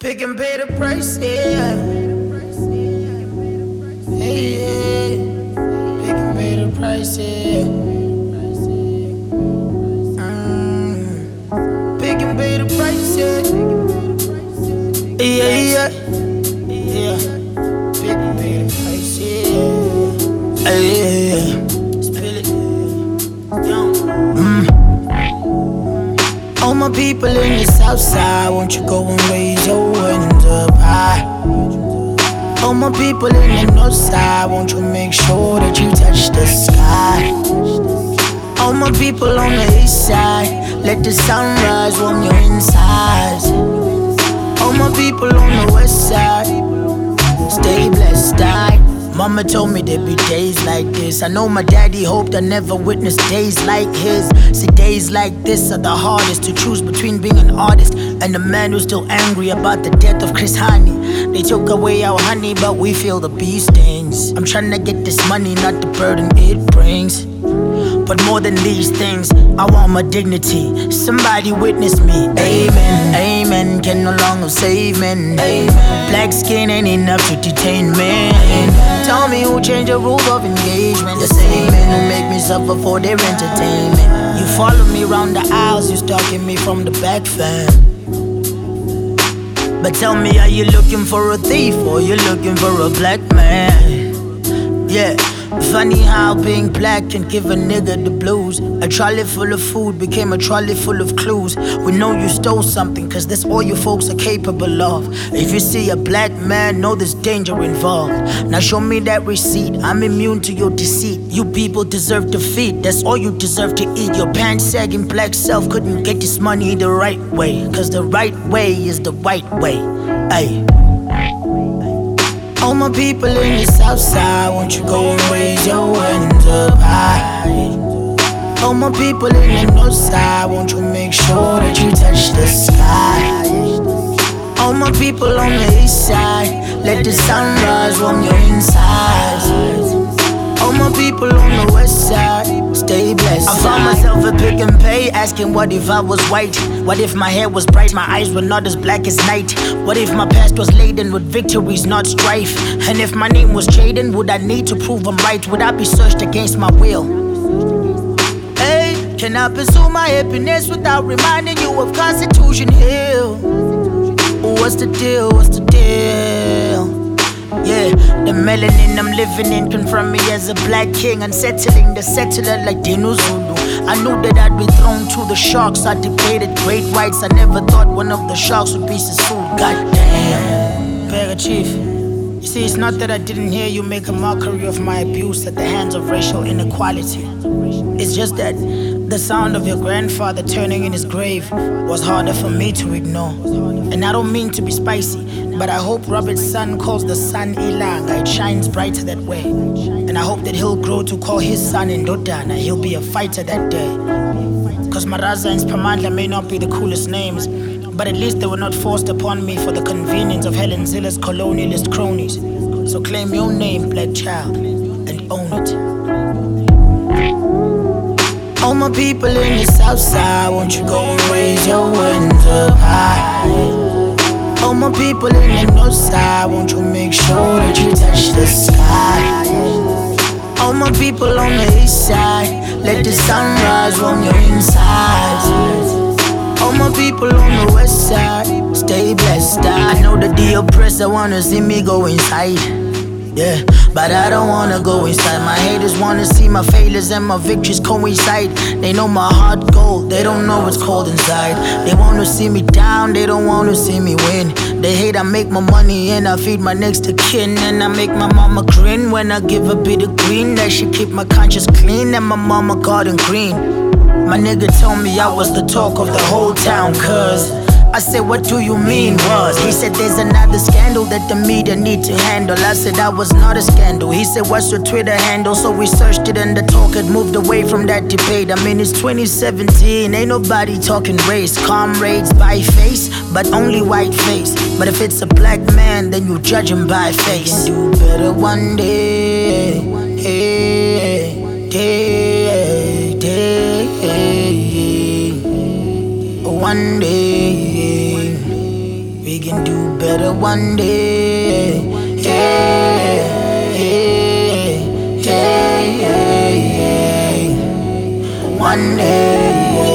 Pick and pay the price, yeah. Hey, yeah. Pick and pay the price, yeah. Mm. Pick and pay the price, yeah. Yeah, yeah. Yeah. Pick and yeah. Yeah. Mm. All my people in the south side, won't you go and raise your? All my people in the north side, won't you make sure that you touch the sky? All my people on the east side, let the sunrise warm your insides. All my people on the west side, stay blessed, die. Mama told me there'd be days like this. I know my daddy hoped I never witnessed days like his. See, days like this are the hardest to choose between being an artist and a man who's still angry about the death of Chris Hani. They took away our honey, but we feel the bee stings. I'm trying to get this money, not the burden it brings. But more than these things, I want my dignity. Somebody witness me. Amen. Amen. Can no longer save men. Amen. Black skin ain't enough to detain me. Tell me who changed the rules of engagement. The same men who make me suffer for their entertainment. You follow me around the aisles, you stalking me from the back, fam. But tell me, are you looking for a thief or you looking for a black man? Yeah. Funny how being black can give a nigga the blues. A trolley full of food became a trolley full of clues. We know you stole something, cause that's all you folks are capable of. If you see a black man, know there's danger involved. Now show me that receipt, I'm immune to your deceit. You people deserve defeat, that's all you deserve to eat. Your pants sagging black self couldn't get this money the right way, cause the right way is the right way. Ayy. All my people in the south side, won't you go and raise your hands up high? All my people in the north side, won't you make sure that you touch the sky? All my people on the east side, let the sunrise warm your insides. I found myself a pick and pay, asking what if I was white? What if my hair was bright, my eyes were not as black as night? What if my past was laden with victories, not strife? And if my name was Jaden, would I need to prove I'm right? Would I be searched against my will? Hey, can I pursue my happiness without reminding you of Constitution Hill? What's the deal? What's the deal? Yeah, the melanin I'm living in confront me as a black king, unsettling the settler like Dinuzulu. I knew that I'd be thrown to the sharks. I debated great whites. I never thought one of the sharks would be so Sassoon. Goddamn, Pega Chief. You see, it's not that I didn't hear you make a mockery of my abuse at the hands of racial inequality. It's just that the sound of your grandfather turning in his grave was harder for me to ignore. And I don't mean to be spicy, but I hope Robert's son calls the sun Ilanga. It shines brighter that way. And I hope that he'll grow to call his son Indodana. He'll be a fighter that day. Cause Maraza and Spamandla may not be the coolest names, but at least they were not forced upon me for the convenience of Helen Zille's colonialist cronies. So claim your name, black child, and own it. All my people in the south side, won't you go and raise your hands up high? All my people in the north side, won't you make sure that you touch the sky? All my people on the east side, let the sun sunrise warm your insides. All my people on the west side, stay blessed. I know that the oppressor wanna see me go inside. Yeah, but I don't wanna go inside. My haters wanna see my failures and my victories coincide. They know my heart gold, they don't know what's cold inside. They wanna see me down, they don't wanna see me win. They hate I make my money and I feed my next of kin. And I make my mama grin when I give a bit of green. That should keep my conscience clean and my mama garden green. My nigga told me I was the talk of the whole town, cuz. I said, what do you mean was? He said, there's another scandal that the media need to handle. I said, that was not a scandal. He said, what's your Twitter handle? So we searched it and the talk had moved away from that debate. I mean, it's 2017, ain't nobody talking race. Comrades by face, but only white face. But if it's a black man, then you judge him by face. Do better one day. Hey, we can do better one day. Yeah. One day.